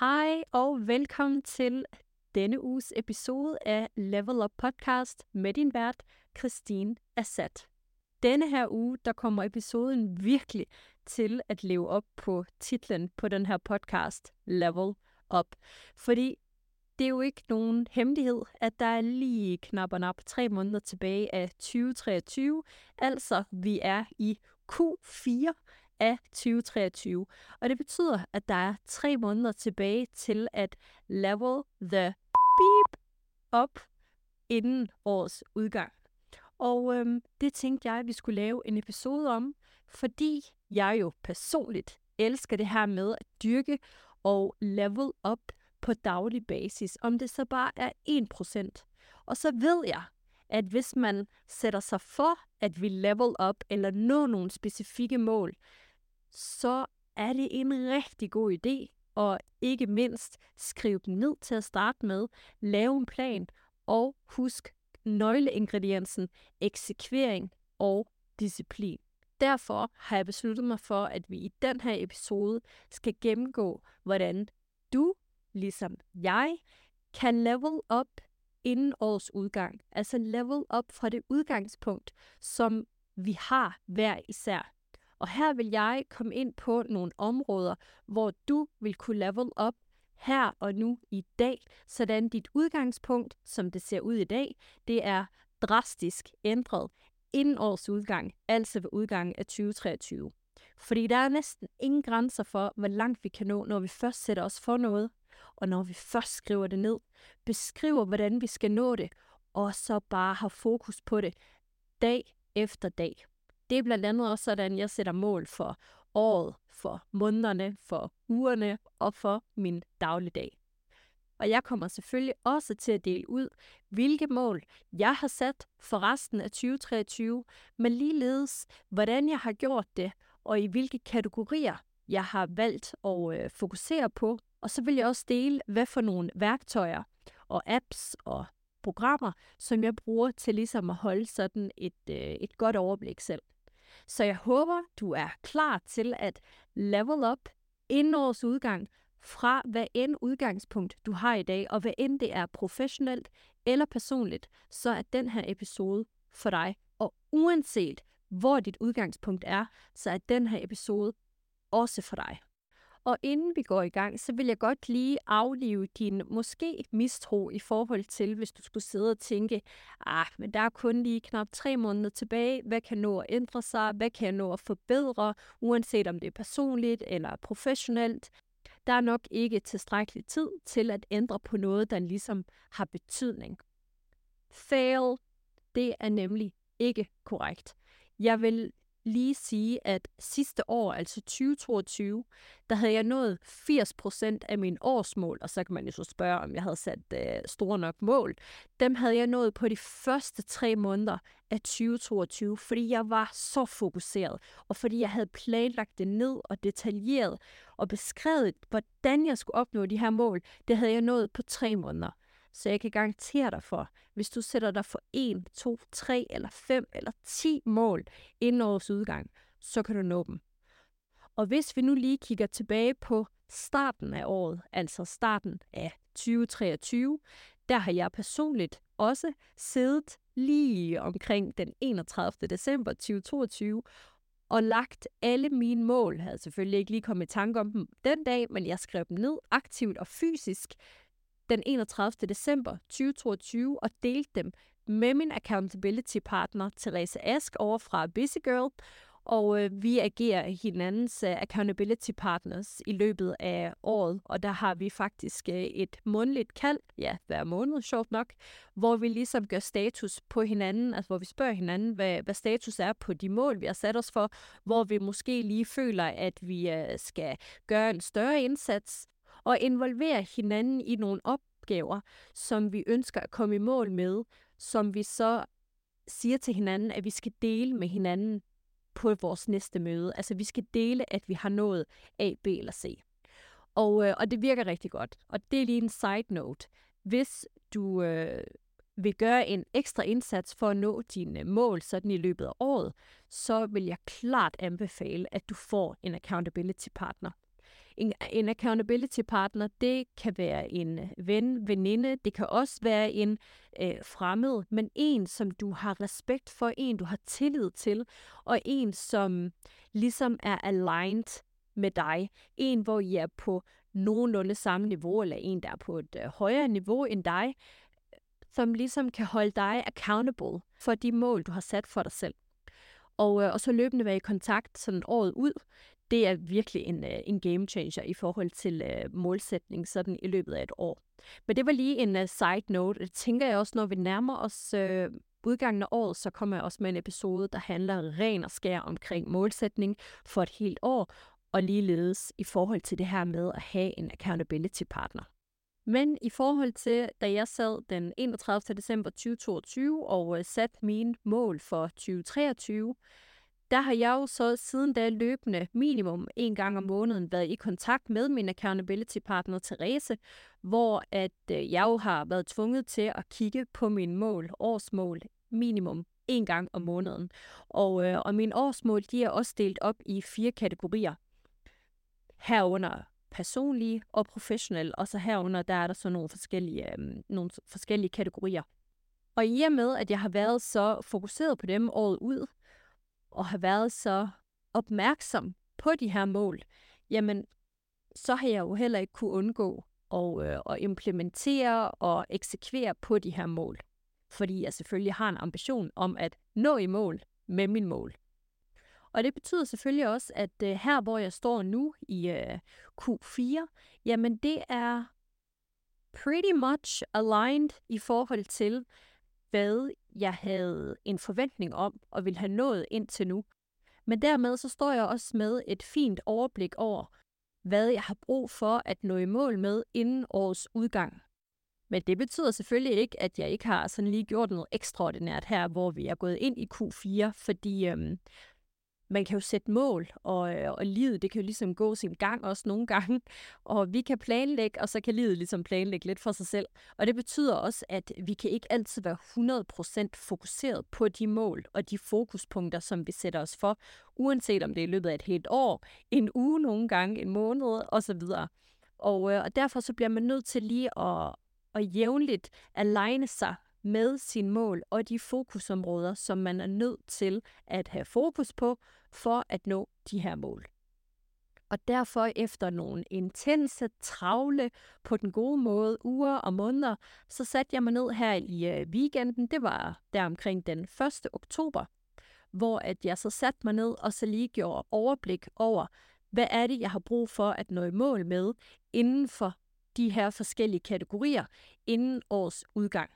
Hej og velkommen til denne uges episode af Level Up Podcast med din vært, Christine Assat. Denne her uge, der kommer episoden virkelig til at leve op på titlen på den her podcast, Level Up. Fordi det er jo ikke nogen hemmelighed, at der er lige knap og nap tre måneder tilbage af 2023. Altså, vi er i Q4 af 2023. Og det betyder, at der er tre måneder tilbage til at level the beep op inden årets udgang. Og øhm, det tænkte jeg, at vi skulle lave en episode om, fordi jeg jo personligt elsker det her med at dyrke og level op på daglig basis, om det så bare er 1%. Og så ved jeg, at hvis man sætter sig for, at vi level op eller nå nogle specifikke mål, så er det en rigtig god idé, og ikke mindst skrive dem ned til at starte med, lave en plan, og husk nøgleingrediensen eksekvering og disciplin. Derfor har jeg besluttet mig for, at vi i den her episode skal gennemgå, hvordan du, ligesom jeg, kan level up inden årets udgang. Altså level up fra det udgangspunkt, som vi har hver især. Og her vil jeg komme ind på nogle områder, hvor du vil kunne level up her og nu i dag, sådan dit udgangspunkt, som det ser ud i dag, det er drastisk ændret inden årets udgang, altså ved udgangen af 2023. Fordi der er næsten ingen grænser for, hvor langt vi kan nå, når vi først sætter os for noget, og når vi først skriver det ned, beskriver, hvordan vi skal nå det, og så bare har fokus på det dag efter dag. Det er blandt andet også sådan, jeg sætter mål for året, for månederne, for ugerne og for min dagligdag. Og jeg kommer selvfølgelig også til at dele ud, hvilke mål jeg har sat for resten af 2023, men ligeledes, hvordan jeg har gjort det, og i hvilke kategorier jeg har valgt at øh, fokusere på. Og så vil jeg også dele, hvad for nogle værktøjer og apps og programmer, som jeg bruger til ligesom at holde sådan et, øh, et godt overblik selv. Så jeg håber, du er klar til at level up inden årets udgang, fra hvad end udgangspunkt du har i dag, og hvad end det er professionelt eller personligt, så er den her episode for dig. Og uanset hvor dit udgangspunkt er, så er den her episode også for dig. Og inden vi går i gang, så vil jeg godt lige aflive din måske mistro i forhold til, hvis du skulle sidde og tænke, ah, men der er kun lige knap tre måneder tilbage. Hvad kan nå at ændre sig? Hvad kan jeg nå at forbedre, uanset om det er personligt eller professionelt? Der er nok ikke tilstrækkelig tid til at ændre på noget, der ligesom har betydning. Fail, det er nemlig ikke korrekt. Jeg vil lige sige, at sidste år, altså 2022, der havde jeg nået 80% af min årsmål, og så kan man jo så spørge, om jeg havde sat øh, store nok mål. Dem havde jeg nået på de første tre måneder af 2022, fordi jeg var så fokuseret, og fordi jeg havde planlagt det ned og detaljeret og beskrevet, hvordan jeg skulle opnå de her mål. Det havde jeg nået på tre måneder. Så jeg kan garantere dig for, hvis du sætter dig for 1, 2, 3 eller 5 eller 10 mål inden årets udgang, så kan du nå dem. Og hvis vi nu lige kigger tilbage på starten af året, altså starten af 2023, der har jeg personligt også siddet lige omkring den 31. december 2022 og lagt alle mine mål. Jeg havde selvfølgelig ikke lige kommet i tanke om dem den dag, men jeg skrev dem ned aktivt og fysisk den 31. december 2022 og delte dem med min accountability partner, Therese Ask, over fra Busy Girl, og øh, vi agerer hinandens øh, uh, accountability partners i løbet af året, og der har vi faktisk uh, et månedligt kald, ja, hver måned, sjovt nok, hvor vi ligesom gør status på hinanden, altså hvor vi spørger hinanden, hvad, hvad status er på de mål, vi har sat os for, hvor vi måske lige føler, at vi uh, skal gøre en større indsats, og involvere hinanden i nogle opgaver, som vi ønsker at komme i mål med, som vi så siger til hinanden, at vi skal dele med hinanden på vores næste møde. Altså vi skal dele, at vi har nået A, B eller C. Og, øh, og det virker rigtig godt. Og det er lige en side note. Hvis du øh, vil gøre en ekstra indsats for at nå dine mål sådan i løbet af året, så vil jeg klart anbefale, at du får en accountability partner. En, en accountability partner, det kan være en øh, ven, veninde, det kan også være en øh, fremmed, men en, som du har respekt for, en, du har tillid til, og en, som ligesom er aligned med dig. En, hvor I er på nogenlunde samme niveau, eller en, der er på et øh, højere niveau end dig, som ligesom kan holde dig accountable for de mål, du har sat for dig selv. Og, øh, og så løbende være i kontakt sådan året ud det er virkelig en, øh, en game changer i forhold til uh, målsætning sådan i løbet af et år. Men det var lige en uh, side note. Det tænker jeg også, når vi nærmer os uh, udgangen af året, så kommer jeg også med en episode, der handler ren og skær omkring målsætning for et helt år, og ligeledes i forhold til det her med at have en accountability partner. Men i forhold til, da jeg sad den 31. december 2022 og uh, satte mine mål for 2023, der har jeg jo så siden da løbende minimum en gang om måneden været i kontakt med min accountability partner Therese, hvor at øh, jeg jo har været tvunget til at kigge på mine mål, årsmål, minimum en gang om måneden. Og, øh, og mine årsmål, de er også delt op i fire kategorier. Herunder personlige og professionelle, og så herunder, der er der så nogle forskellige, øh, nogle forskellige kategorier. Og i og med, at jeg har været så fokuseret på dem året ud, og have været så opmærksom på de her mål, jamen, så har jeg jo heller ikke kunne undgå at, øh, at implementere og eksekvere på de her mål. Fordi jeg selvfølgelig har en ambition om at nå i mål med min mål. Og det betyder selvfølgelig også, at øh, her hvor jeg står nu i øh, Q4, jamen det er pretty much aligned i forhold til, hvad jeg havde en forventning om og ville have nået indtil nu. Men dermed så står jeg også med et fint overblik over, hvad jeg har brug for at nå i mål med inden årets udgang. Men det betyder selvfølgelig ikke, at jeg ikke har sådan lige gjort noget ekstraordinært her, hvor vi er gået ind i Q4, fordi øhm, man kan jo sætte mål, og, øh, og livet det kan jo ligesom gå sin gang også nogle gange, og vi kan planlægge, og så kan livet ligesom planlægge lidt for sig selv. Og det betyder også, at vi kan ikke altid være 100% fokuseret på de mål og de fokuspunkter, som vi sætter os for, uanset om det er i løbet af et helt år, en uge nogle gange, en måned osv. Og, øh, og derfor så bliver man nødt til lige at, at jævnligt aligne sig med sin mål og de fokusområder, som man er nødt til at have fokus på for at nå de her mål. Og derfor efter nogle intense, travle, på den gode måde, uger og måneder, så satte jeg mig ned her i øh, weekenden, det var der omkring den 1. oktober, hvor at jeg så satte mig ned og så lige gjorde overblik over, hvad er det, jeg har brug for at nå i mål med inden for de her forskellige kategorier inden års udgang.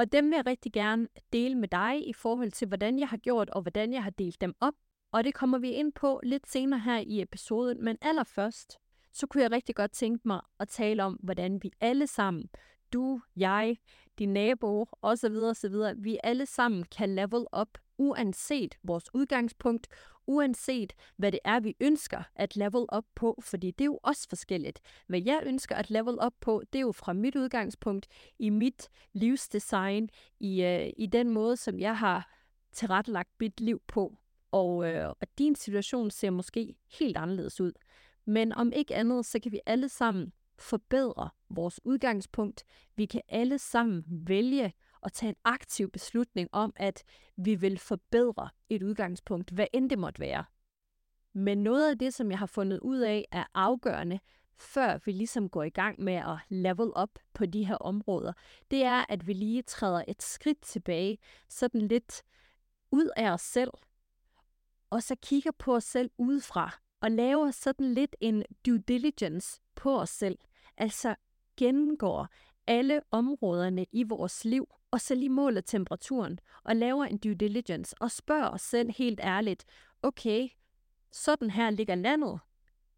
Og dem vil jeg rigtig gerne dele med dig i forhold til, hvordan jeg har gjort og hvordan jeg har delt dem op. Og det kommer vi ind på lidt senere her i episoden. Men allerførst, så kunne jeg rigtig godt tænke mig at tale om, hvordan vi alle sammen, du, jeg, din nabo osv. osv., vi alle sammen kan level up uanset vores udgangspunkt, uanset hvad det er, vi ønsker at level up på, fordi det er jo også forskelligt. Hvad jeg ønsker at level up på, det er jo fra mit udgangspunkt, i mit livsdesign, i, øh, i den måde, som jeg har tilrettelagt mit liv på. Og, øh, og din situation ser måske helt anderledes ud. Men om ikke andet, så kan vi alle sammen forbedre vores udgangspunkt. Vi kan alle sammen vælge og tage en aktiv beslutning om, at vi vil forbedre et udgangspunkt, hvad end det måtte være. Men noget af det, som jeg har fundet ud af, er afgørende, før vi ligesom går i gang med at level up på de her områder, det er, at vi lige træder et skridt tilbage, sådan lidt ud af os selv, og så kigger på os selv udefra, og laver sådan lidt en due diligence på os selv. Altså gennemgår alle områderne i vores liv, og så lige måler temperaturen, og laver en due diligence, og spørger os selv helt ærligt, okay, sådan her ligger landet,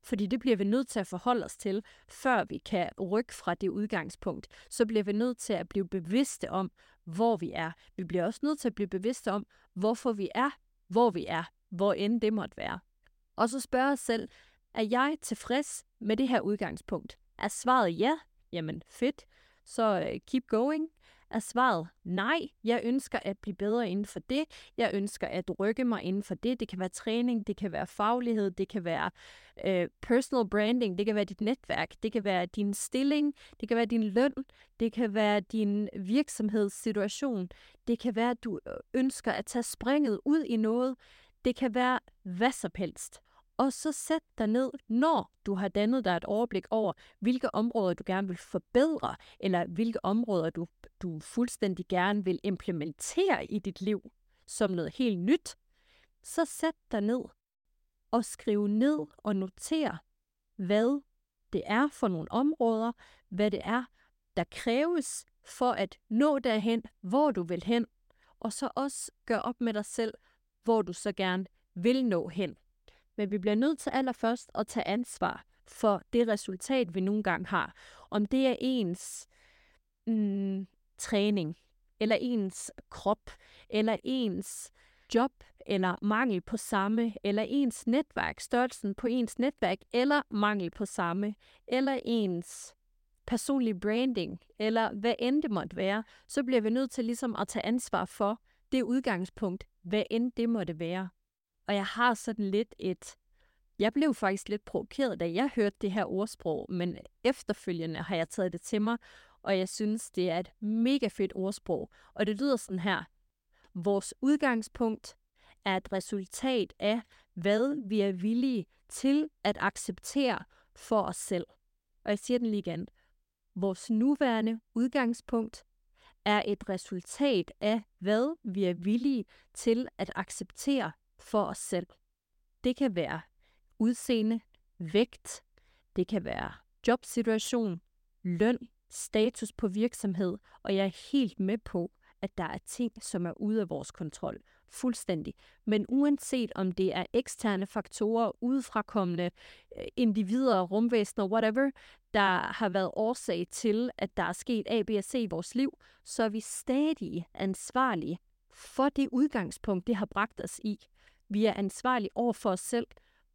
fordi det bliver vi nødt til at forholde os til, før vi kan rykke fra det udgangspunkt. Så bliver vi nødt til at blive bevidste om, hvor vi er. Vi bliver også nødt til at blive bevidste om, hvorfor vi er, hvor vi er, hvor end det måtte være. Og så spørge os selv, er jeg tilfreds med det her udgangspunkt? Er svaret ja? Jamen fedt. Så øh, keep going er svaret nej. Jeg ønsker at blive bedre inden for det. Jeg ønsker at rykke mig inden for det. Det kan være træning, det kan være faglighed, det kan være øh, personal branding, det kan være dit netværk, det kan være din stilling, det kan være din løn, det kan være din virksomhedssituation, det kan være, at du øh, ønsker at tage springet ud i noget, det kan være hvad som helst og så sæt dig ned, når du har dannet dig et overblik over, hvilke områder du gerne vil forbedre, eller hvilke områder du, du fuldstændig gerne vil implementere i dit liv som noget helt nyt, så sæt dig ned og skriv ned og noter, hvad det er for nogle områder, hvad det er, der kræves for at nå derhen, hvor du vil hen, og så også gør op med dig selv, hvor du så gerne vil nå hen. Men vi bliver nødt til allerførst at tage ansvar for det resultat, vi nogle gange har. Om det er ens mm, træning, eller ens krop, eller ens job, eller mangel på samme, eller ens netværk, størrelsen på ens netværk, eller mangel på samme, eller ens personlig branding, eller hvad end det måtte være, så bliver vi nødt til ligesom at tage ansvar for det udgangspunkt, hvad end det måtte være. Og jeg har sådan lidt et... Jeg blev faktisk lidt provokeret, da jeg hørte det her ordsprog, men efterfølgende har jeg taget det til mig, og jeg synes, det er et mega fedt ordsprog. Og det lyder sådan her. Vores udgangspunkt er et resultat af, hvad vi er villige til at acceptere for os selv. Og jeg siger den lige igen. Vores nuværende udgangspunkt er et resultat af, hvad vi er villige til at acceptere for os selv. Det kan være udseende, vægt, det kan være jobsituation, løn, status på virksomhed, og jeg er helt med på, at der er ting, som er ude af vores kontrol. Fuldstændig. Men uanset om det er eksterne faktorer, udefrakommende øh, individer, rumvæsener, whatever, der har været årsag til, at der er sket A, B og C i vores liv, så er vi stadig ansvarlige for det udgangspunkt, det har bragt os i. Vi er ansvarlige over for os selv,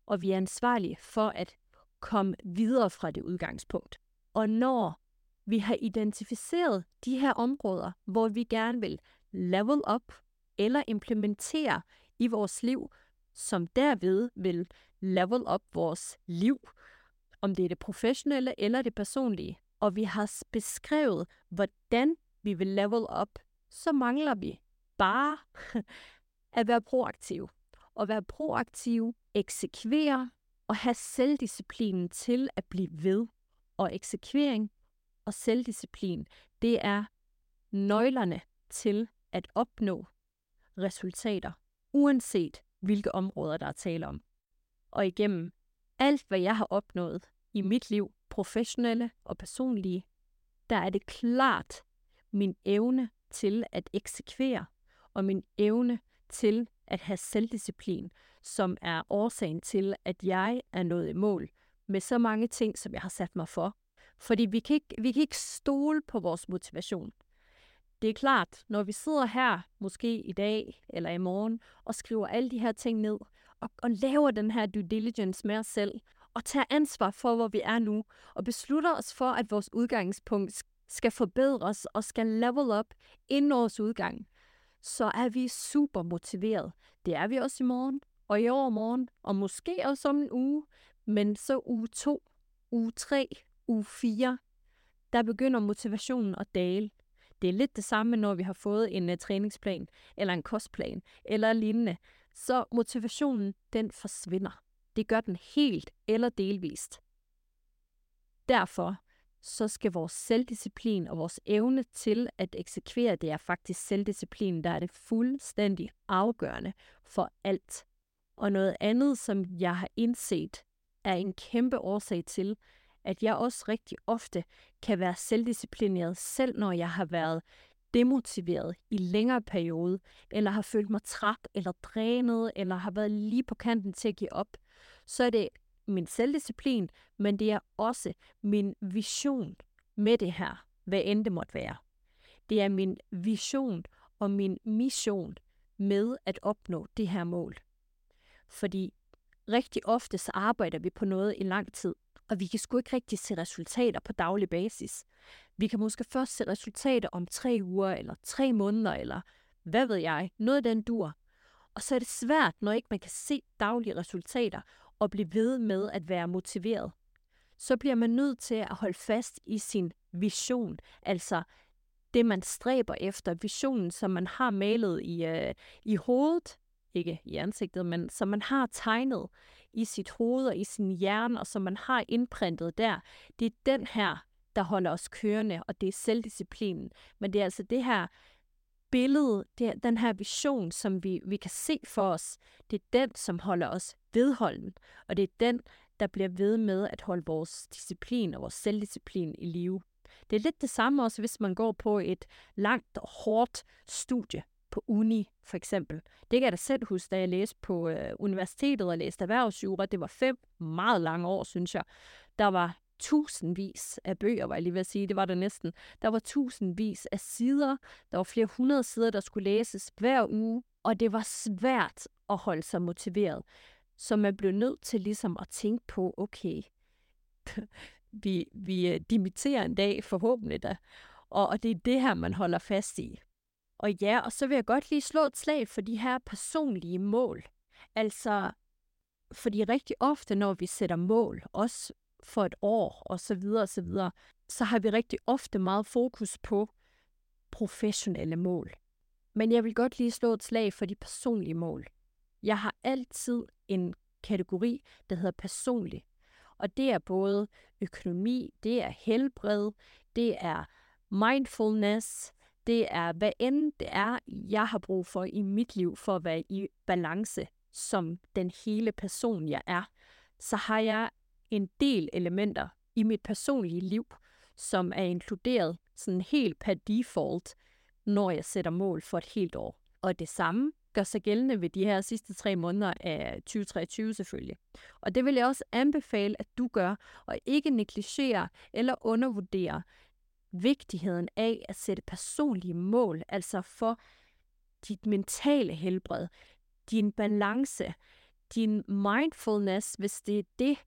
og vi er ansvarlige for at komme videre fra det udgangspunkt. Og når vi har identificeret de her områder, hvor vi gerne vil level up eller implementere i vores liv, som derved vil level up vores liv, om det er det professionelle eller det personlige, og vi har beskrevet, hvordan vi vil level up, så mangler vi bare at være proaktiv at være proaktiv, eksekvere og have selvdisciplinen til at blive ved. Og eksekvering og selvdisciplin, det er nøglerne til at opnå resultater, uanset hvilke områder der er tale om. Og igennem alt, hvad jeg har opnået i mit liv, professionelle og personlige, der er det klart min evne til at eksekvere og min evne til at have selvdisciplin, som er årsagen til, at jeg er nået i mål med så mange ting, som jeg har sat mig for. Fordi vi kan ikke, vi kan ikke stole på vores motivation. Det er klart, når vi sidder her, måske i dag eller i morgen, og skriver alle de her ting ned, og, og laver den her due diligence med os selv, og tager ansvar for, hvor vi er nu, og beslutter os for, at vores udgangspunkt skal forbedres og skal level up inden årets udgang, så er vi super motiveret. Det er vi også i morgen, og i overmorgen, og måske også om en uge. Men så uge 2, uge 3, uge 4, der begynder motivationen at dale. Det er lidt det samme, når vi har fået en uh, træningsplan, eller en kostplan, eller lignende. Så motivationen, den forsvinder. Det gør den helt eller delvist. Derfor så skal vores selvdisciplin og vores evne til at eksekvere, det er faktisk selvdisciplin, der er det fuldstændig afgørende for alt. Og noget andet, som jeg har indset, er en kæmpe årsag til, at jeg også rigtig ofte kan være selvdisciplineret, selv når jeg har været demotiveret i længere periode, eller har følt mig træt eller drænet, eller har været lige på kanten til at give op, så er det min selvdisciplin, men det er også min vision med det her, hvad end det måtte være. Det er min vision og min mission med at opnå det her mål. Fordi rigtig ofte så arbejder vi på noget i lang tid, og vi kan sgu ikke rigtig se resultater på daglig basis. Vi kan måske først se resultater om tre uger, eller tre måneder, eller hvad ved jeg, noget af den dur. Og så er det svært, når ikke man kan se daglige resultater, og blive ved med at være motiveret. Så bliver man nødt til at holde fast i sin vision, altså det, man stræber efter, visionen, som man har malet i, øh, i hovedet, ikke i ansigtet, men som man har tegnet i sit hoved og i sin hjerne, og som man har indprintet der. Det er den her, der holder os kørende, og det er selvdisciplinen. Men det er altså det her billede, det er den her vision, som vi, vi kan se for os, det er den, som holder os vedholden, og det er den, der bliver ved med at holde vores disciplin og vores selvdisciplin i live. Det er lidt det samme også, hvis man går på et langt og hårdt studie på uni, for eksempel. Det kan jeg da selv huske, da jeg læste på øh, universitetet og læste erhvervsjura. Det var fem meget lange år, synes jeg. Der var tusindvis af bøger, var jeg lige ved at sige. Det var der næsten. Der var tusindvis af sider. Der var flere hundrede sider, der skulle læses hver uge. Og det var svært at holde sig motiveret. Så man blev nødt til ligesom at tænke på, okay, vi, vi øh, dimitterer en dag forhåbentlig da. Og, og det er det her, man holder fast i. Og ja, og så vil jeg godt lige slå et slag for de her personlige mål. Altså, fordi rigtig ofte, når vi sætter mål, også for et år og så videre og så videre, så har vi rigtig ofte meget fokus på professionelle mål. Men jeg vil godt lige slå et slag for de personlige mål. Jeg har altid en kategori, der hedder personlig. Og det er både økonomi, det er helbred, det er mindfulness, det er hvad end det er, jeg har brug for i mit liv for at være i balance som den hele person, jeg er. Så har jeg en del elementer i mit personlige liv, som er inkluderet sådan helt per default, når jeg sætter mål for et helt år. Og det samme gør sig gældende ved de her sidste tre måneder af 2023 selvfølgelig. Og det vil jeg også anbefale, at du gør, og ikke negligere eller undervurdere vigtigheden af at sætte personlige mål, altså for dit mentale helbred, din balance, din mindfulness, hvis det er det,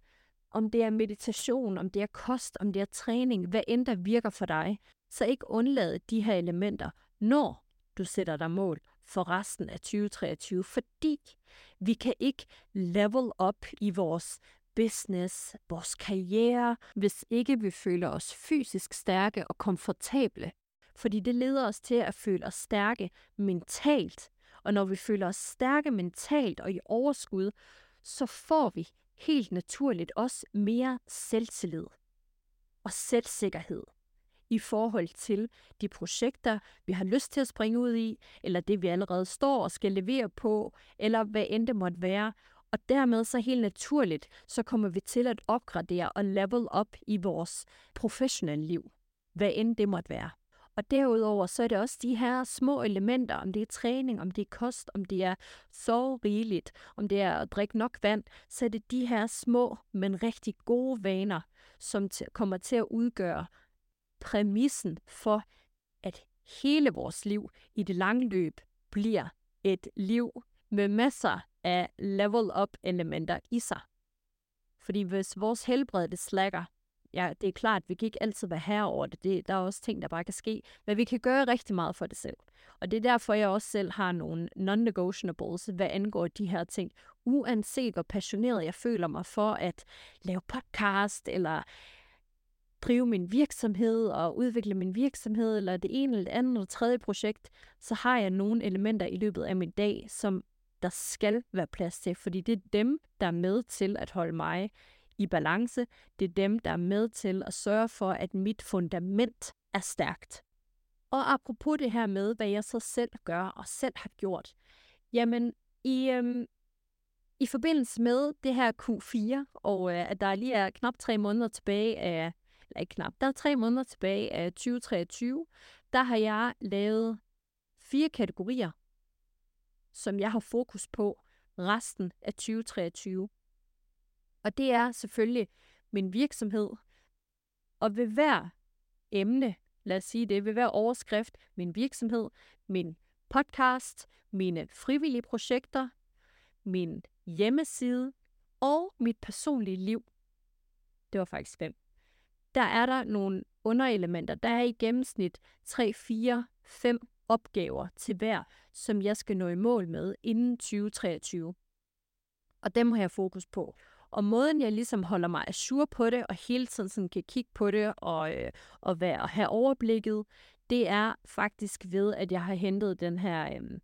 om det er meditation, om det er kost, om det er træning, hvad end der virker for dig, så ikke undlade de her elementer, når du sætter dig mål for resten af 2023, fordi vi kan ikke level up i vores business, vores karriere, hvis ikke vi føler os fysisk stærke og komfortable. Fordi det leder os til at føle os stærke mentalt. Og når vi føler os stærke mentalt og i overskud, så får vi helt naturligt også mere selvtillid og selvsikkerhed i forhold til de projekter, vi har lyst til at springe ud i, eller det vi allerede står og skal levere på, eller hvad end det måtte være. Og dermed så helt naturligt, så kommer vi til at opgradere og level up i vores professionelle liv, hvad end det måtte være. Og derudover så er det også de her små elementer, om det er træning, om det er kost, om det er så rigeligt, om det er at drikke nok vand, så er det de her små, men rigtig gode vaner, som kommer til at udgøre præmissen for, at hele vores liv i det lange løb bliver et liv med masser af level up elementer i sig. Fordi hvis vores helbred det slækker, ja, det er klart, at vi kan ikke altid være her over det. det. Der er også ting, der bare kan ske. Men vi kan gøre rigtig meget for det selv. Og det er derfor, jeg også selv har nogle non-negotiables, hvad angår de her ting. Uanset hvor passioneret jeg føler mig for at lave podcast, eller drive min virksomhed og udvikle min virksomhed, eller det ene eller det andet eller tredje projekt, så har jeg nogle elementer i løbet af min dag, som der skal være plads til, fordi det er dem, der er med til at holde mig i balance. Det er dem, der er med til at sørge for, at mit fundament er stærkt. Og apropos det her med, hvad jeg så selv gør og selv har gjort, jamen i, øhm, i forbindelse med det her Q4, og øh, at der lige er knap tre måneder tilbage af, eller ikke knap, der er tre måneder tilbage af 2023, der har jeg lavet fire kategorier, som jeg har fokus på resten af 2023. Og det er selvfølgelig min virksomhed. Og ved hver emne, lad os sige det, ved hver overskrift, min virksomhed, min podcast, mine frivillige projekter, min hjemmeside og mit personlige liv. Det var faktisk fem. Der er der nogle underelementer. Der er i gennemsnit 3, 4, 5 opgaver til hver, som jeg skal nå i mål med inden 2023. Og dem har jeg fokus på. Og måden, jeg ligesom holder mig assur på det, og hele tiden sådan kan kigge på det, og, øh, og, være, og have overblikket, det er faktisk ved, at jeg har hentet den her øh,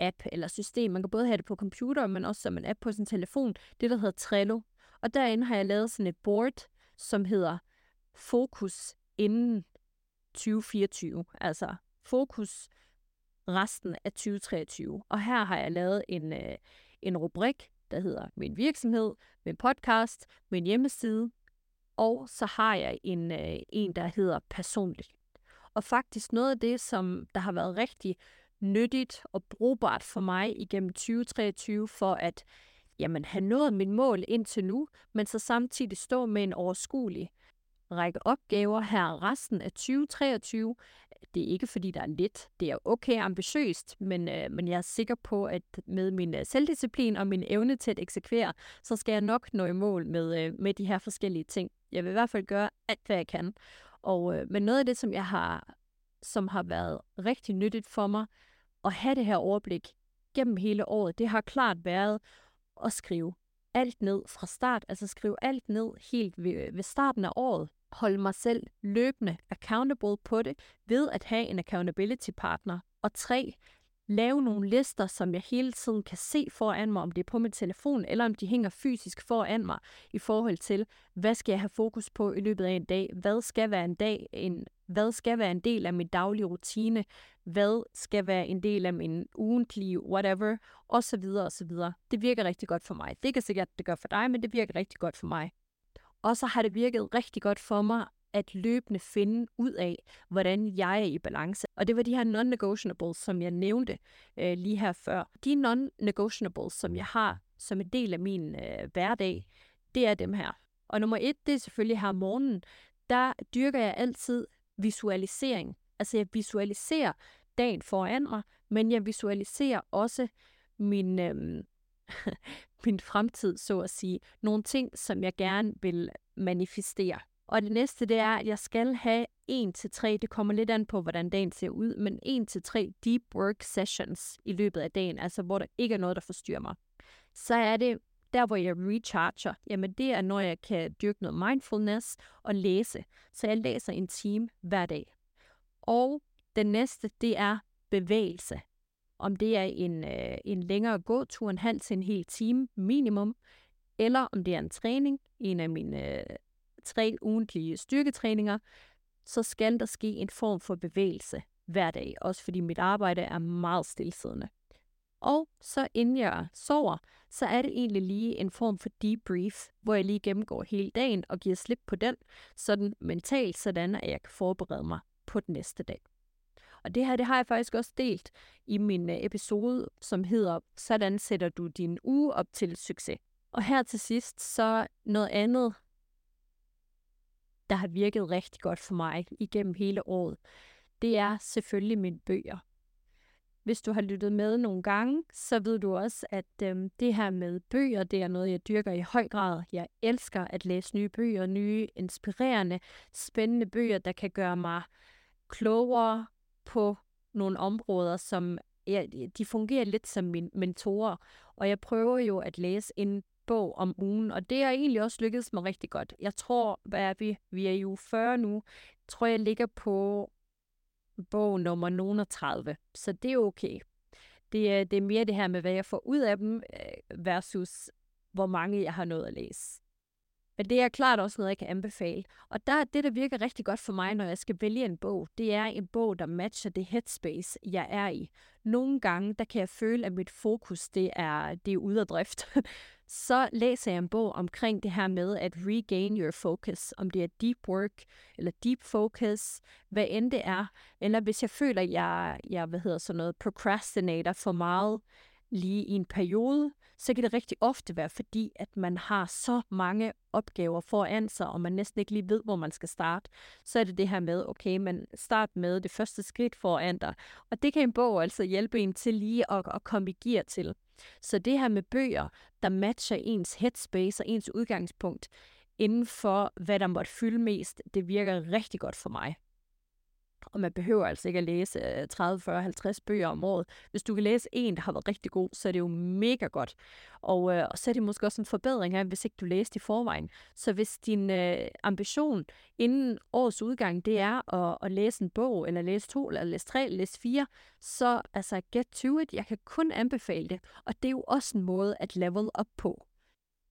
app eller system. Man kan både have det på computer, men også som en app på sin telefon. Det, der hedder Trello. Og derinde har jeg lavet sådan et board, som hedder Fokus inden 2024. Altså fokus resten af 2023. Og her har jeg lavet en, øh, en rubrik, der hedder min virksomhed, min podcast, min hjemmeside, og så har jeg en, øh, en der hedder personligt. Og faktisk noget af det, som der har været rigtig nyttigt og brugbart for mig igennem 2023 for at jamen, have nået mit mål indtil nu, men så samtidig stå med en overskuelig række opgaver her resten af 2023. Det er ikke fordi, der er lidt. Det er okay ambitiøst, men, øh, men jeg er sikker på, at med min øh, selvdisciplin og min evne til at eksekvere, så skal jeg nok nå i mål med, øh, med de her forskellige ting. Jeg vil i hvert fald gøre alt, hvad jeg kan. Og, øh, men noget af det, som jeg har, som har været rigtig nyttigt for mig, at have det her overblik gennem hele året, det har klart været at skrive alt ned fra start, altså skrive alt ned helt ved, øh, ved starten af året holde mig selv løbende accountable på det ved at have en accountability partner. Og tre, lave nogle lister, som jeg hele tiden kan se foran mig, om det er på min telefon, eller om de hænger fysisk foran mig, i forhold til, hvad skal jeg have fokus på i løbet af en dag? Hvad skal være en dag, en, hvad skal være en del af min daglige rutine? Hvad skal være en del af min ugentlige whatever? osv. osv. og så videre. Det virker rigtig godt for mig. Det kan sikkert, det gør for dig, men det virker rigtig godt for mig. Og så har det virket rigtig godt for mig at løbende finde ud af, hvordan jeg er i balance. Og det var de her non-negotiables, som jeg nævnte øh, lige her før. De non-negotiables, som jeg har som en del af min øh, hverdag, det er dem her. Og nummer et, det er selvfølgelig her om morgenen. Der dyrker jeg altid visualisering. Altså jeg visualiserer dagen foran mig, men jeg visualiserer også min, øh, min fremtid, så at sige. Nogle ting, som jeg gerne vil manifestere. Og det næste, det er, at jeg skal have en til tre, det kommer lidt an på, hvordan dagen ser ud, men en til tre deep work sessions i løbet af dagen, altså hvor der ikke er noget, der forstyrrer mig. Så er det der, hvor jeg recharger, jamen det er, når jeg kan dyrke noget mindfulness og læse. Så jeg læser en time hver dag. Og den næste, det er bevægelse om det er en, øh, en længere gåtur, en halv til en hel time minimum, eller om det er en træning, en af mine øh, tre ugentlige styrketræninger, så skal der ske en form for bevægelse hver dag, også fordi mit arbejde er meget stillesiddende. Og så inden jeg sover, så er det egentlig lige en form for debrief, hvor jeg lige gennemgår hele dagen og giver slip på den, sådan mentalt, sådan at jeg kan forberede mig på den næste dag. Og det her, det har jeg faktisk også delt i min øh, episode, som hedder, sådan sætter du din uge op til succes. Og her til sidst, så noget andet, der har virket rigtig godt for mig igennem hele året, det er selvfølgelig mine bøger. Hvis du har lyttet med nogle gange, så ved du også, at øhm, det her med bøger, det er noget, jeg dyrker i høj grad. Jeg elsker at læse nye bøger, nye, inspirerende, spændende bøger, der kan gøre mig klogere, på nogle områder, som ja, de fungerer lidt som min mentorer, og jeg prøver jo at læse en bog om ugen, og det har egentlig også lykkedes mig rigtig godt. Jeg tror, hvad er vi? Vi er jo 40 nu. Jeg tror, jeg ligger på bog nummer 30, så det er okay. Det er, det er mere det her med, hvad jeg får ud af dem, øh, versus hvor mange jeg har nået at læse. Men det er klart også noget, jeg kan anbefale. Og der det, der virker rigtig godt for mig, når jeg skal vælge en bog, det er en bog, der matcher det headspace, jeg er i. Nogle gange, der kan jeg føle, at mit fokus, det er, det er ude af drift. Så læser jeg en bog omkring det her med at regain your focus, om det er deep work eller deep focus, hvad end det er. Eller hvis jeg føler, at jeg, jeg hvad hedder sådan noget, procrastinator for meget lige i en periode, så kan det rigtig ofte være fordi, at man har så mange opgaver foran sig, og man næsten ikke lige ved, hvor man skal starte. Så er det det her med, okay, man start med det første skridt foran dig. Og det kan en bog altså hjælpe en til lige at, at komme i gear til. Så det her med bøger, der matcher ens headspace og ens udgangspunkt inden for, hvad der måtte fylde mest, det virker rigtig godt for mig. Og man behøver altså ikke at læse 30, 40, 50 bøger om året. Hvis du kan læse en, der har været rigtig god, så er det jo mega godt. Og, øh, og så er det måske også en forbedring af, hvis ikke du læste i forvejen. Så hvis din øh, ambition inden årets udgang, det er at, at læse en bog, eller læse to, eller læse tre, eller læse fire, så altså get to it. Jeg kan kun anbefale det. Og det er jo også en måde at level op på.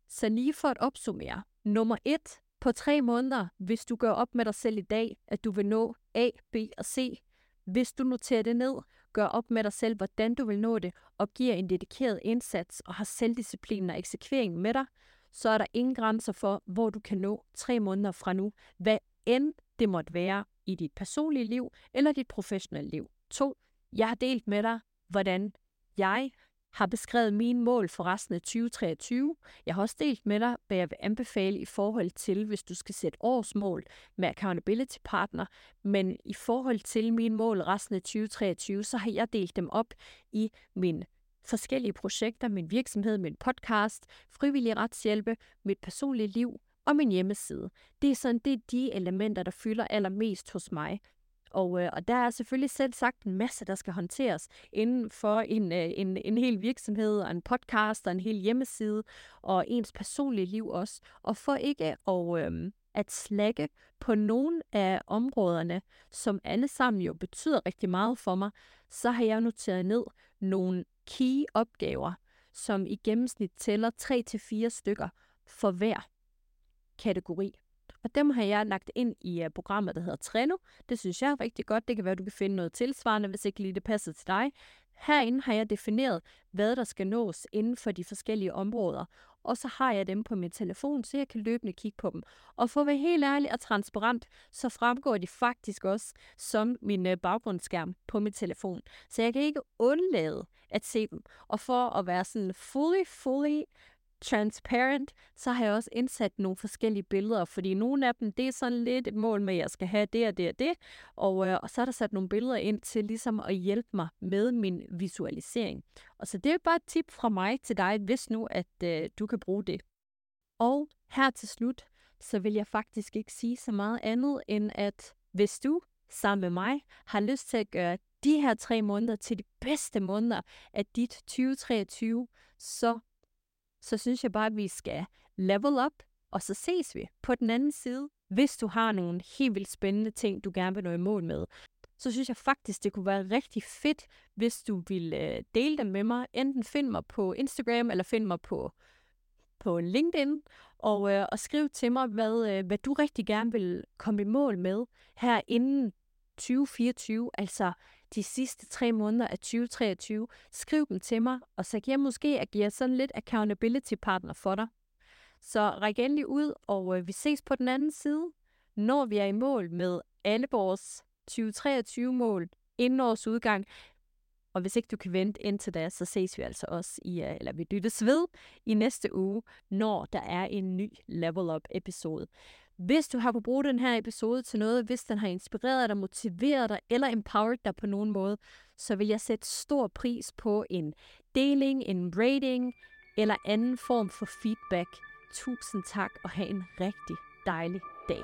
Så lige for at opsummere. Nummer et, på tre måneder, hvis du gør op med dig selv i dag, at du vil nå A, B og C. Hvis du noterer det ned, gør op med dig selv, hvordan du vil nå det, og giver en dedikeret indsats og har selvdisciplin og eksekvering med dig, så er der ingen grænser for, hvor du kan nå tre måneder fra nu, hvad end det måtte være i dit personlige liv eller dit professionelle liv. 2. Jeg har delt med dig, hvordan jeg har beskrevet mine mål for resten af 2023. Jeg har også delt med dig, hvad jeg vil anbefale i forhold til, hvis du skal sætte årsmål med accountability partner. Men i forhold til mine mål resten af 2023, så har jeg delt dem op i mine forskellige projekter, min virksomhed, min podcast, frivillig retshjælpe, mit personlige liv og min hjemmeside. Det er sådan, det er de elementer, der fylder allermest hos mig. Og, øh, og der er selvfølgelig selv sagt en masse, der skal håndteres inden for en, øh, en, en hel virksomhed, og en podcast, og en hel hjemmeside, og ens personlige liv også. Og for ikke at, øh, at slække på nogle af områderne, som alle sammen jo betyder rigtig meget for mig, så har jeg noteret ned nogle key opgaver, som i gennemsnit tæller 3-4 stykker for hver kategori. Og dem har jeg lagt ind i uh, programmet, der hedder Trello. Det synes jeg er rigtig godt. Det kan være, at du kan finde noget tilsvarende, hvis ikke lige det passer til dig. Herinde har jeg defineret, hvad der skal nås inden for de forskellige områder. Og så har jeg dem på min telefon, så jeg kan løbende kigge på dem. Og for at være helt ærlig og transparent, så fremgår de faktisk også som min øh, baggrundsskærm på min telefon. Så jeg kan ikke undlade at se dem. Og for at være sådan fully, fully transparent, så har jeg også indsat nogle forskellige billeder, fordi nogle af dem, det er sådan lidt et mål med, at jeg skal have det og det og det, og, øh, og så er der sat nogle billeder ind til ligesom at hjælpe mig med min visualisering. Og så det er bare et tip fra mig til dig, hvis nu, at øh, du kan bruge det. Og her til slut, så vil jeg faktisk ikke sige så meget andet, end at hvis du sammen med mig har lyst til at gøre de her tre måneder til de bedste måneder af dit 2023, så så synes jeg bare, at vi skal level up, og så ses vi på den anden side. Hvis du har nogle helt vildt spændende ting, du gerne vil nå i mål med, så synes jeg faktisk, det kunne være rigtig fedt, hvis du vil øh, dele dem med mig. Enten find mig på Instagram, eller find mig på, på LinkedIn, og, øh, og skriv til mig, hvad, øh, hvad du rigtig gerne vil komme i mål med her inden 2024. Altså, de sidste tre måneder af 2023. Skriv dem til mig, og så kan jeg måske agere sådan lidt accountability partner for dig. Så ræk endelig ud, og øh, vi ses på den anden side, når vi er i mål med alle vores 2023-mål inden års udgang. Og hvis ikke du kan vente indtil da, så ses vi altså også i, øh, eller vi lyttes ved i næste uge, når der er en ny Level Up episode. Hvis du har brugt den her episode til noget, hvis den har inspireret dig, motiveret dig eller empowered dig på nogen måde, så vil jeg sætte stor pris på en deling, en rating eller anden form for feedback. Tusind tak og have en rigtig dejlig dag.